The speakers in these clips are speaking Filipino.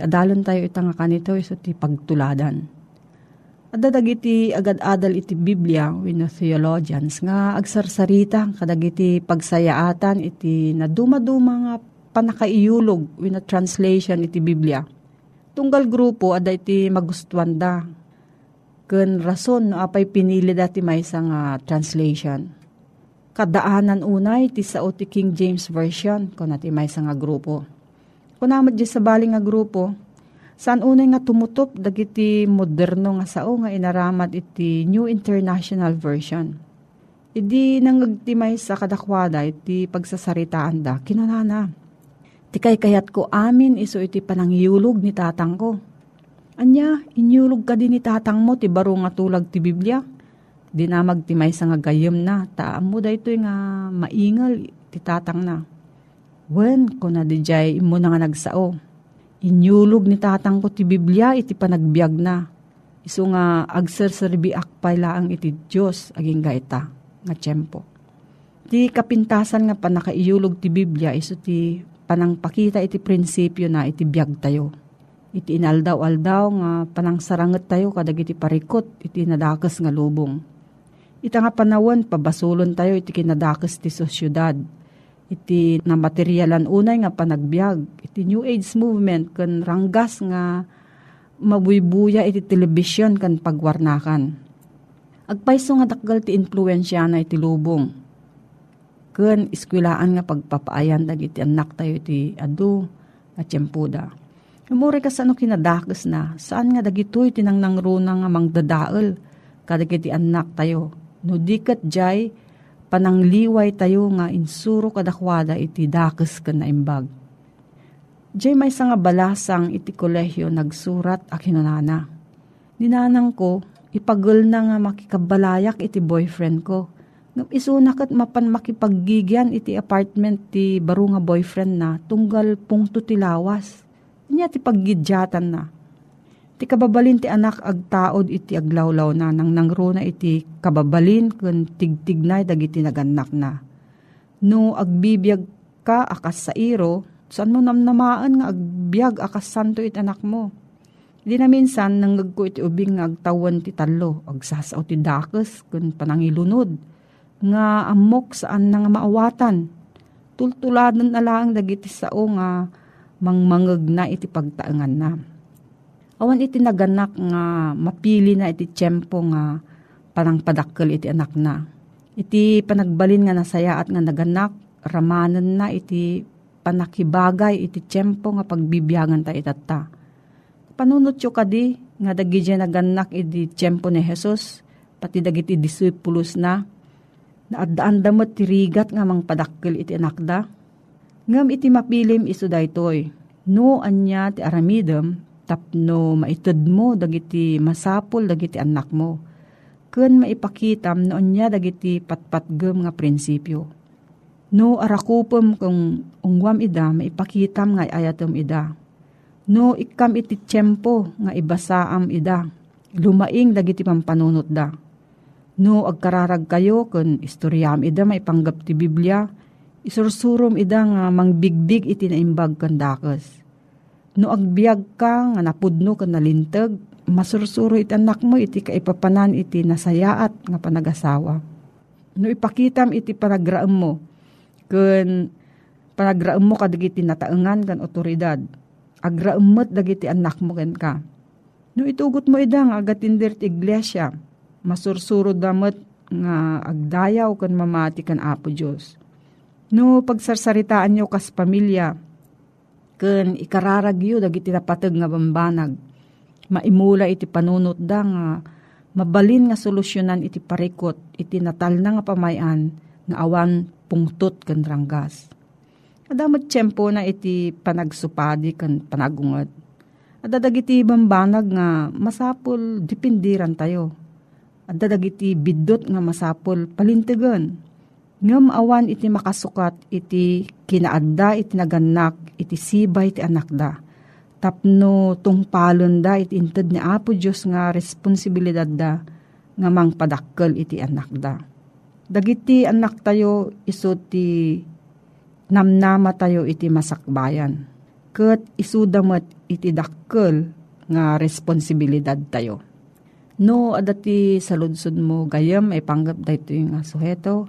Ti adalon tayo ita nga kanito iso ti pagtuladan. Adadag iti agad-adal iti Biblia wino theologians nga agsarsarita kadag iti pagsayaatan iti naduma-duma nga panakaiyulog wino translation iti Biblia. Tunggal grupo ada iti magustuhan da. Ken rason no apay pinili dati may nga translation. Kadaanan unay ti sao ti King James Version kung nati may nga grupo Kunamad di sa bali nga grupo, saan unay nga tumutop dagiti moderno nga sao nga inaramat iti New International Version. Idi nangagtimay sa kadakwada iti pagsasaritaan da, kinanana. Ti kay kayat ko amin iso iti panangiyulog ni tatang ko. Anya, inyulog ka din ni tatang mo ti baro nga tulag ti Biblia. Di na magtimay sa nga gayem na, taam mo da ito nga maingal ti tatang na Wen, ko na di jay imo na nga nagsao. Inyulog ni tatang ko ti Biblia iti panagbiag na. Iso nga agsersarbi akpay laang iti Diyos aging gaita nga tiyempo. Ti kapintasan nga panakaiyulog ti Biblia iso ti panangpakita iti prinsipyo na iti biag tayo. Iti inaldaw-aldaw nga panang saranget tayo kadag iti parikot iti nadakas nga lubong. Ita nga panawan pabasulon tayo iti kinadakas ti sosyudad iti na materialan unay nga panagbiag iti New Age movement kan ranggas nga mabuybuya iti television kan pagwarnakan. Agpayso nga dakgal ti influensya na iti lubong. Ken iskwilaan nga pagpapaayan dag iti anak tayo iti adu at tiyempuda. Umuri ka sa ano kinadakas na, saan nga dagitoy tinang nangruna nga mangdadaal kadag iti anak tayo. No dikat jay, panangliway tayo nga insuro kadakwada iti dakes ken na imbag. Diyay may nga balasang iti kolehyo nagsurat a kinunana. Ninanang ko, ipagul na nga makikabalayak iti boyfriend ko. Ngam isuna kat mapan makipaggigyan iti apartment ti baro nga boyfriend na tunggal pungto ti lawas. Niya ti paggidyatan na Ti kababalin ti anak agtaod iti aglawlaw na nang nangruna iti kababalin kun tigtignay dagiti naganak na. No agbibiyag ka akas sa iro, saan mo namnamaan nga agbyag akas santo iti anak mo. Di na minsan nanggag iti ubing nga agtawan ti talo, agsasaw ti dakes kun panangilunod. Nga amok saan nga maawatan. Tultuladan na lang dagiti sao nga mangmangag na iti pagtaangan na Awan iti naganak nga mapili na iti tiyempo nga parang padakkel iti anak na. Iti panagbalin nga nasaya at nga naganak, ramanan na iti panakibagay iti tiyempo nga pagbibiyangan ta itata. Panunot yo kadi nga dagi naganak iti tiyempo ni Jesus, pati dagiti discipulus na, naadaan damot tirigat nga mang padakkel iti anak da. Ngam iti mapilim iso daytoy, no anya ti aramidem, tapno maitid mo dagiti masapol dagiti anak mo. Kun maipakitam noon niya dagiti patpatgem nga prinsipyo. No arakupem kung ungwam ida maipakitam nga ayatom ida. No ikam iti tiyempo nga ibasaam ida. Lumaing dagiti pampanunot da. No agkararag kayo kun istoryam ida maipanggap ti Biblia. Isursurom ida nga mangbigbig iti naimbag kandakas No agbyag ka nga napudno ka nalintag, masursuro iti anak mo iti kaipapanan iti nasayaat nga panagasawa. No ipakitam iti panagraam mo, kun panagraam mo kadagiti nataengan kan otoridad, agraamot dagiti anak mo ken ka. No itugot mo idang agatindir ti iglesia, masursuro damot nga agdayaw kan mamati kan Apo Diyos. No pagsarsaritaan nyo kas pamilya, ken ikararagyo dagiti napateg nga bambanag. Maimula iti panunot da nga mabalin nga solusyonan iti parikot iti natal na nga pamayan nga awan pungtot ken ranggas. Adamot tiyempo na iti panagsupadi ken panagungad. At dadagiti bambanag nga masapul dipindiran tayo. At dadagiti bidot nga masapul palintigan. Ngam awan iti makasukat iti kinaadda iti naganak iti sibay iti anak da. Tapno tungpalon da iti inted ni Apo Diyos nga responsibilidad da nga mangpadakkel iti anak da. Dagiti anak tayo iso ti namnama tayo iti masakbayan. Kat isudamat iti dakkel nga responsibilidad tayo. No, adati sa ludsud mo gayam ay panggap da ito yung suheto.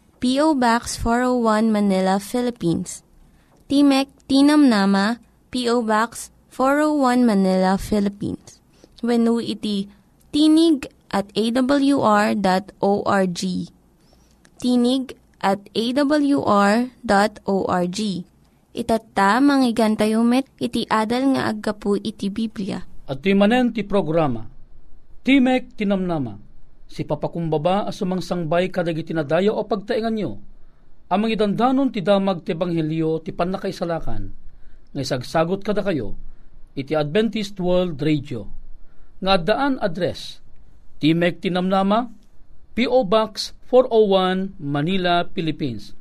P.O. Box 401 Manila, Philippines. Timek Tinam Nama, P.O. Box 401 Manila, Philippines. When iti tinig at awr.org. Tinig at awr.org. Itatta, manggigan tayo met, iti adal nga aggapu iti Biblia. At ti manen ti programa, Timek Tinamnama, si papakumbaba as sumangsangbay kadag itinadayo o pagtaingan nyo, amang idandanon ti damag ti Banghelyo ti panakaisalakan, nga isagsagot kada kayo, iti Adventist World Radio, nga daan address, Timek Tinamnama, P.O. Box 401, Manila, Philippines.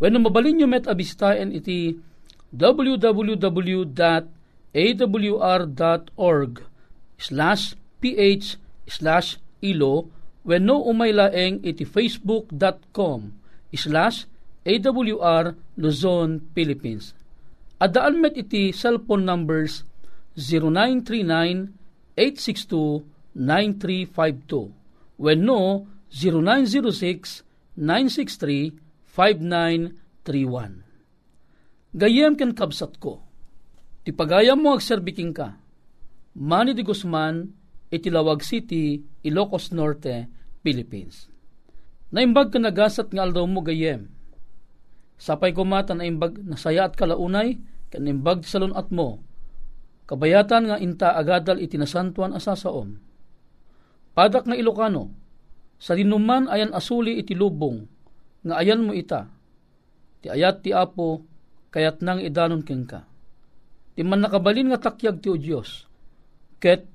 When mabalin nyo met abistayan iti www.awr.org slash ph slash ilo when no umaylaeng iti facebook.com slash awr Luzon, Philippines. Adaan met iti cellphone numbers 0939 862 9352 when no 0906-963-5931. Gayem ken kabsat ko, ti pagayam mo agserbiking ka, Manny de Guzman, itilawag City, Ilocos Norte, Philippines. Naimbag ka nagasat nga aldaw mo gayem. Sapay kumata na imbag nasaya at kalaunay, kanimbag salon at mo, kabayatan nga inta agadal itinasantuan asasaom. Padak nga Ilocano, sa dinuman ayan asuli iti lubong, nga ayan mo ita. Ti ayat ti apo, kayat nang idanon ken ka. Ti man nakabalin nga takyag ti o Diyos, ket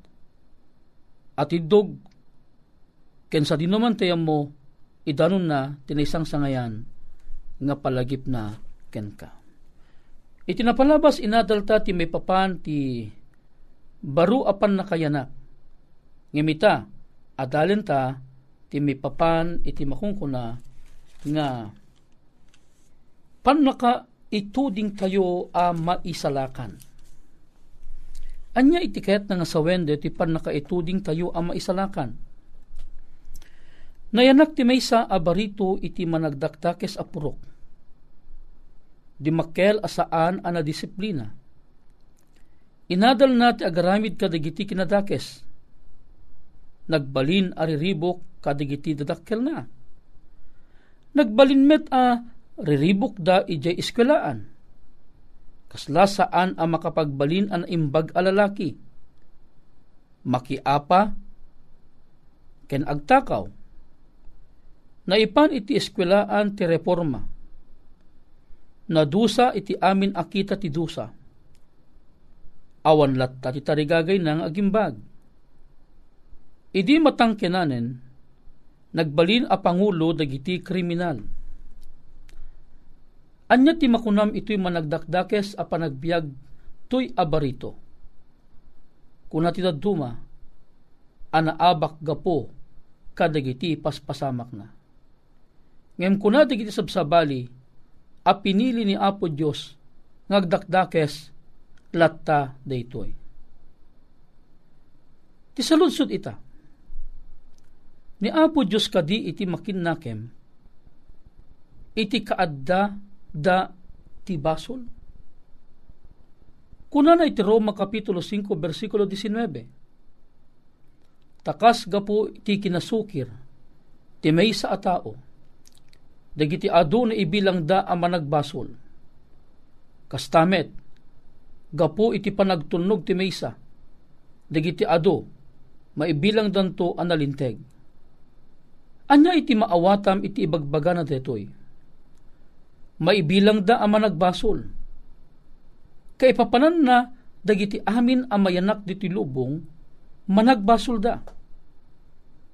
at idog, ken sa dinuman tayam mo, idanon na tinaysang sangayan, nga palagip na ken ka. Iti napalabas inadalta ti may papan ti baru apan nakayanak. Ngimita, adalin ta ti may papan iti makungkuna nga pan naka ituding tayo a maisalakan. Anya itiket na nga sawende ti pan naka ituding tayo a maisalakan. Nayanak ti maysa a barito iti managdakdakes a purok. Di makkel asaan ana disiplina. Inadal nati agaramid kadagiti kinadakes nagbalin ariribok kadigiti dadakkel na. Nagbalin met a riribok da ijay iskwelaan. Kasla saan a makapagbalin an imbag alalaki. Makiapa ken agtakaw. Naipan iti iskwelaan ti reforma. Nadusa iti amin akita ti dusa. Awan latta ti tarigagay nang agimbag Idi matangkenanen, nagbalin a pangulo dagiti kriminal. Anya ti makunam ito'y managdakdakes a panagbiag tuy abarito. Kuna ti duma, anaabak gapo kadagiti paspasamak na. Ngem kuna dagiti sabsabali, a pinili ni Apo Dios ngagdakdakes latta daytoy. Ti saludsod ita, Ni Apo Diyos kadi iti makinnakem, iti kaadda da ti basol. Kuna na iti Roma Kapitulo 5, versikulo 19. takas gapo ti kinasukir, ti may sa atao, dagiti ado na ibilang da ang managbasol. Kastamet, gapo iti panagtunog ti maysa, dagiti ado, maibilang danto analinteg. Anya iti maawatam iti ibagbaga na detoy. Maibilang da ang managbasol. Kaipapanan na dagiti amin ang mayanak diti lubong, managbasol da.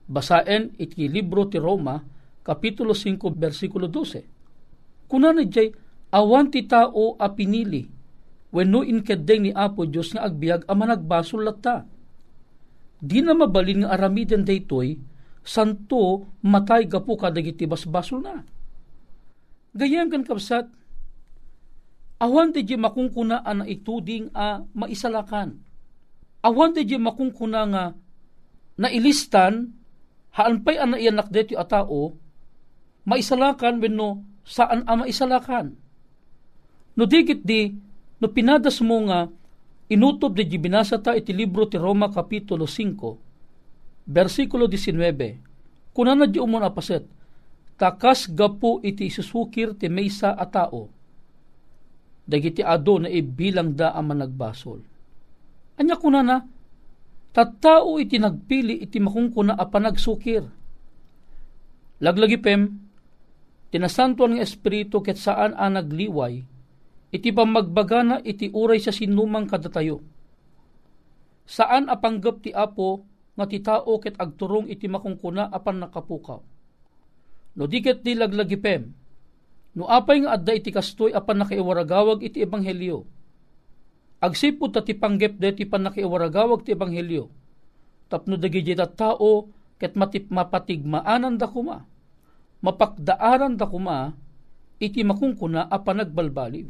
Basaen iti libro ti Roma, Kapitulo 5, versikulo 12. Kuna na jay, awan ti tao a pinili, wenno inkedeng ni Apo Diyos nga agbiag ang managbasol latta. Di na mabalin nga aramiden daytoy, santo matay gapu kadagiti basbasol na. Gayam kan kapsat, awan ti makungkuna ang ituding a maisalakan. Awan ti makungkuna nga nailistan haan pa'y ana iyanak deto a tao, maisalakan wenno saan a maisalakan. No digit di, no pinadas mo nga, inutob di binasa ta iti libro ti Roma Kapitulo 5, versikulo 19, kuna na di umon apaset, takas gapu iti susukir ti maysa a tao, dagiti ado na ibilang da ang managbasol. Anya kuna na, tattao iti nagpili iti makungkuna a panagsukir. Laglagi pem, tinasantuan ng Espiritu ket saan a nagliway, iti pamagbagana iti uray sa sinumang kadatayo. Saan apanggap ti Apo nga ti tao ket agturong iti makungkuna apan nakapukaw. No diket di laglagi pem, no apay nga adda iti kastoy apan nakaiwaragawag iti ebanghelyo, agsipod ta ti panggep deti pan nakiwaragawag ti ebanghelyo. Tapno dagi ta tao ket matip mapatigmaanan da kuma. Mapakdaaran da kuma iti makungkuna a panagbalbaliw.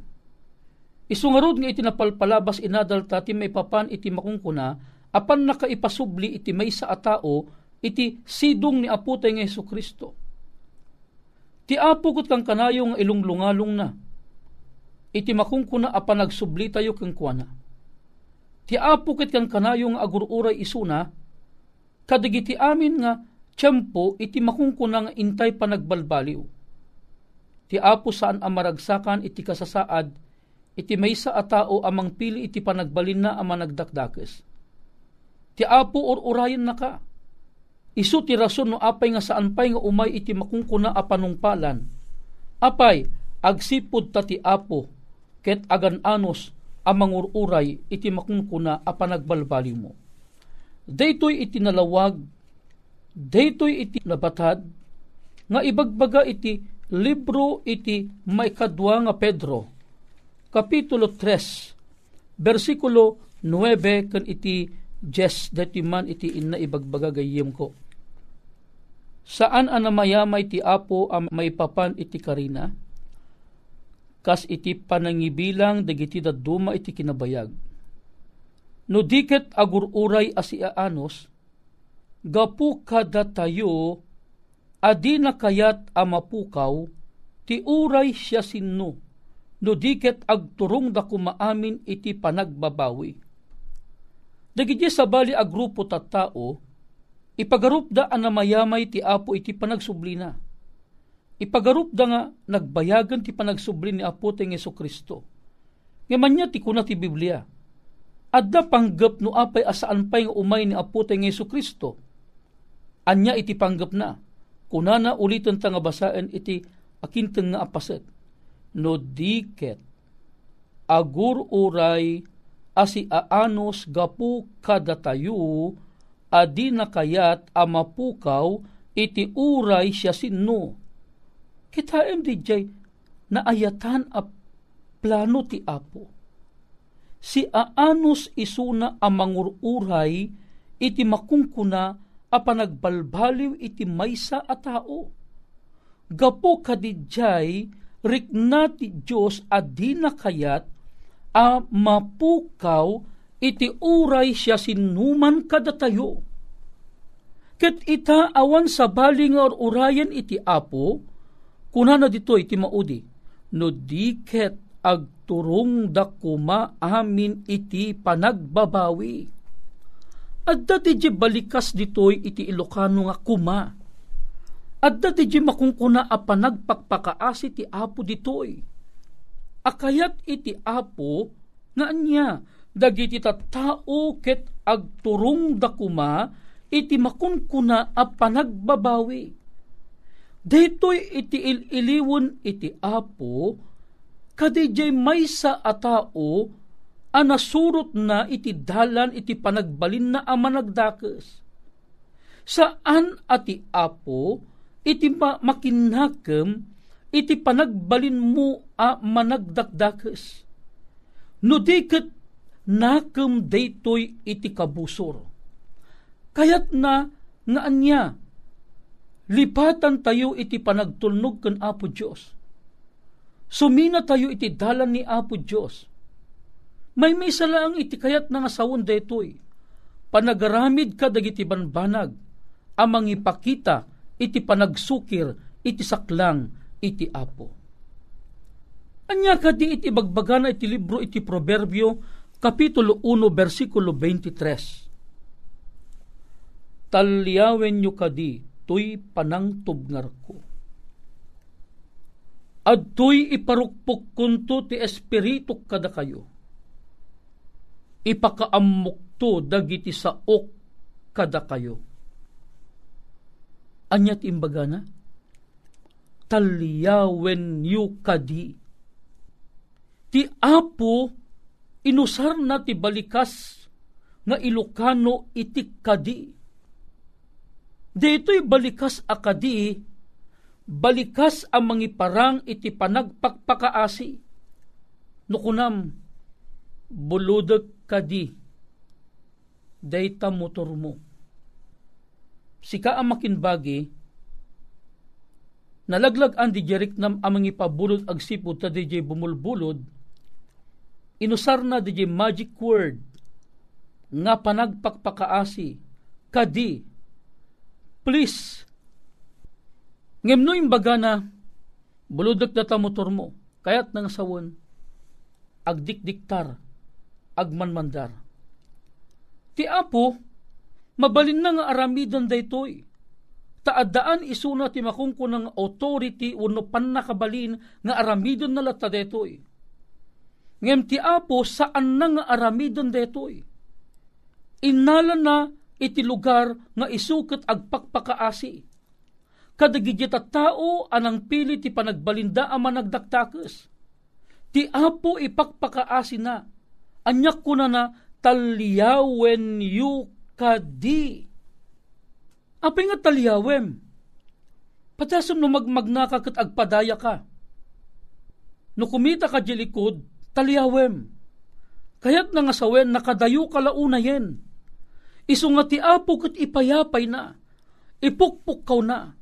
Isungarod nga iti napalpalabas inadal ta ti may papan iti makungkuna apan nakaipasubli iti may sa atao iti sidong ni aputay nga Heso Kristo. Ti apo ket kang kanayo nga ilunglungalong na iti makungkuna a panagsubli tayo kang kuana. Ti apo ket kan kanayong agururay isuna, kadagiti amin nga tiyempo iti makungkuna nga intay panagbalbaliw. Ti apo saan amaragsakan iti kasasaad, iti maysa a tao amang pili iti panagbalin na managdakdakes. Ti apo or urayan na ka. Isu ti rason no apay nga saan pay nga umay iti makungkuna a panungpalan. Apay, agsipod ta ti apo ket agan anos ang mangururay iti makungkuna a panagbalbaliw mo. Daytoy iti nalawag, daytoy iti nabatad, nga ibagbaga iti libro iti maikadwa nga Pedro, Kapitulo 3, versikulo 9 kan iti Jes dati man iti inna ibagbaga gayem ko. Saan anamayamay ti apo ang may papan iti karina? kas iti panangibilang dagiti daduma iti kinabayag. No diket agururay asi anos, gapu kada tayo, adi na kayat amapukaw, ti uray siya sinno, no diket agturong da kumaamin iti panagbabawi. Dagiti sabali a grupo tattao, ipagarup da anamayamay ti apo iti panagsublina ipagarup da nga nagbayagan ti panagsubli ni Apo teng Yeso Kristo. Ngaman niya ti kuna ti Biblia. Adda panggap no apay asaan pay nga umay ni Apo teng Yeso Kristo. Anya iti panggap na. Kunana ulitan ta nga basaen iti akinteng nga apaset. No diket agur uray asi aanos gapu kadatayo adi nakayat amapukaw iti uray siya sinno Kita MDJ, naayatan a plano ti Apo. Si aanos isuna a mangururay iti makungkuna a panagbalbaliw iti maysa a tao. Gapo kadidjay rikna ti Diyos a di nakayat a mapukaw iti uray siya sinuman kadatayo. Ket ita awan sa baling or urayan iti Apo, Kuna na dito iti maudi, no diket agturong dakuma amin iti panagbabawi. At dati balikas ditoy iti Ilocano nga kuma. At dati makungkuna a panagpakpakaasi ti apo ditoy. Akayat iti apo nga anya dagiti tattao ket agturong dakuma iti makunkuna a panagbabawi. Ditoy iti ililiwon iti apo kadijay may sa atao a nasurot na iti dalan iti panagbalin na a managdakes. Saan ati apo iti ma- makinakam iti panagbalin mo a managdakdakes. No di nakam daytoy iti kabusor. Kayat na nga anya, lipatan tayo iti panagtulnog kan Apo Diyos. Sumina tayo iti dalan ni Apo Diyos. May may lang iti kayat na nga sawon daytoy. Panagaramid ka dagiti banbanag, amang ipakita iti panagsukir iti saklang iti Apo. Anya ka di iti bagbagana iti libro iti Proverbio, Kapitulo 1, versikulo 23. Talyawen nyo kadi, tuy panang tubngar ko. At tuy iparukpok kunto ti espiritu kada kayo. Ipakaamok to dagiti saok kada kayo. Anyat imbagana? Talyawen yu kadi. Ti apo inusar na ti balikas nga Ilocano iti kadi. Dito'y balikas akadi, balikas ang mangiparang iti panagpakpakaasi. Nukunam, buludag kadi, dayta motor mo. Sika ang makinbagi, nalaglag ang di jerik nam amang ipabulod agsipod ta di bumulbulod, inusar na di magic word nga panagpakpakaasi. Kadi please ngemno yung baga na buludak data motor mo kayat nang sawon agdikdiktar agmanmandar. Ti apo mabalin na nga aramidan daytoy. Taadaan isuna ti makungko ng authority uno pan nakabalin nga aramidon na lata daytoy Ngem ti apo saan na nga aramidon detoy. Inala na iti lugar nga isukat agpakpakaasi. Kadagidya tao anang pili ti panagbalinda ang managdaktakes. Ti apo ipakpakaasi na. Anyak ko na na talyawen yu kadi. Apay nga talyawem. Patasam no magmagnaka kat agpadaya ka. No kumita ka jilikod, taliyawem. Kayat nga sawen nakadayo kalauna yen. Iso nga ti apo kat ipayapay na. Ipukpuk kaw na.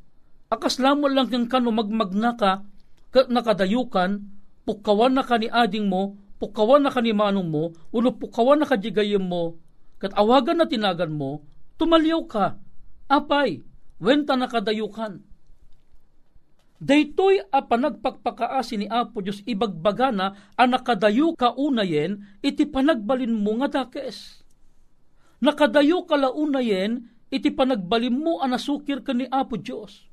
Akas lamon lang kang kano magmagna ka, kat nakadayukan, pukawan na ka ni ading mo, pukawan na ka ni manong mo, uno pukawan na ka jigayem mo, kat awagan na tinagan mo, tumalyaw ka. Apay, wenta na kadayukan Daytoy a panagpakpakaasi ni Apo Diyos ibagbagana a nakadayo ka unayen iti panagbalin mo nga dakes. Nakadayo ka launayen iti panagbalin mo a nasukir ka ni Apo Diyos.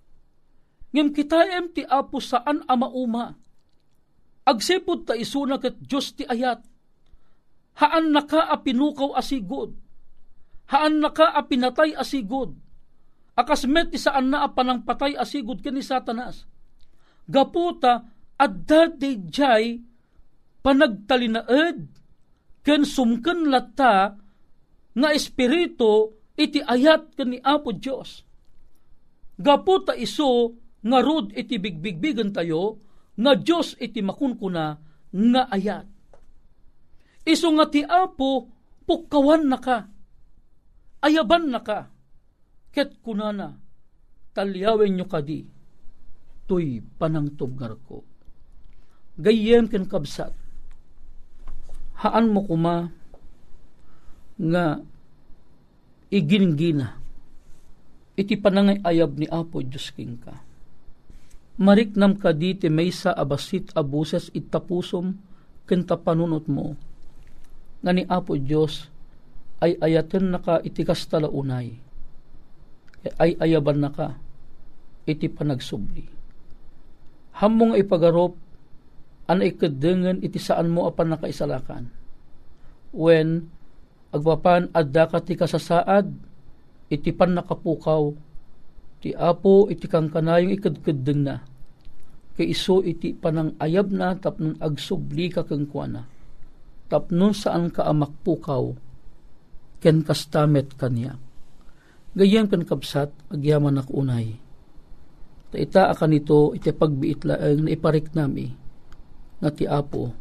Ngem kitayem ti Apo saan a mauma. Agsipod ta isuna ket Diyos ti ayat. Haan naka a pinukaw asigod. Haan naka a pinatay asigod. Akas met ti saan na a panang patay asigod ken ni Satanas gaputa adda jay panagtalinaed ken sumken latta nga espiritu iti ayat ken ni Apo Dios gaputa iso nga rod iti bigbigbigan tayo nga Dios iti makunkuna nga ayat. Iso nga ti Apo pukawan na ayaban na ket kunana talyawen nyo kadi to'y panangtubngar ko. Gayem ken kabsat. Haan mo kuma nga iginggina iti panangay ayab ni Apo Diyos king ka. Mariknam ka di ti maysa abasit abuses itapusom ken panunot mo nga ni Apo Diyos ay ayaten naka iti kastala unay. Ay ayaban naka iti panagsubli. Hammong ipagarop an ikadengen iti saan mo apan nakaisalakan. When agpapan adda ka ti kasasaad iti pan nakapukaw ti apo iti kang kanayong ikadkadeng na. Kay iso iti panang ayab na tapnon agsubli ka kang kuana. Tapnon saan ka amakpukaw ken kastamet kanya gayam kan kapsat agyaman nak unay ta ita akan ito iti pagbiit laeng na iparik nami nga ti apo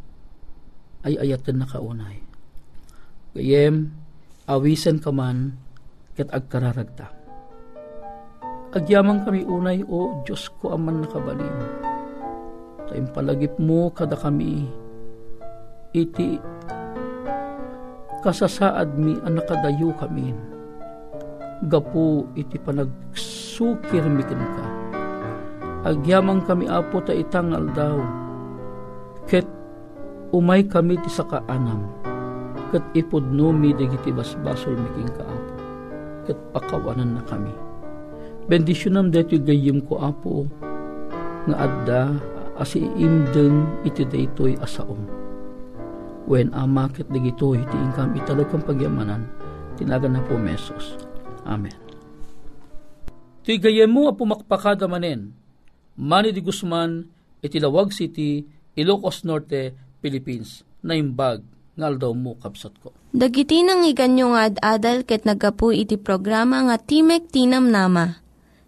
ay ayaten nakaunay. Gayem awisen ka man ket agkararagta. Agyaman kami unay o Diyos ko aman nakabalin tayo palagip mo kada kami iti kasasaad mi ang nakadayo kami. Gapu iti panagsukir mikin ka agyamang kami apo ta itangal daw ket umay kami ti sakaanam ket ipudno mi digiti basbasol mikin ka apo. Ket pakawanan na kami. Bendisyonam deti gayim ko apo nga adda asi imdeng iti daytoy asaom. When amakit digito iti ingkam italog kang pagyamanan tinagan na po mesos. Amen. Ti gayem mo a pumakpakada manen Manny di Guzman iti Lawag City Ilocos Norte Philippines na imbag ngal daw mo kapsat ko Dagiti nang iganyo nga ad-adal ket nagapu iti programa nga Timek Tinam Nama.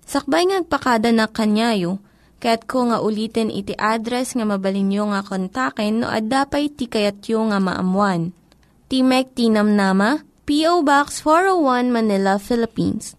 Sakbay ngagpakada na kanyayo, ket ko nga ulitin iti address nga mabalinyo nga kontaken no ad-dapay tikayatyo nga maamuan. Timek Tinam Nama, P.O. Box 401 Manila, Philippines.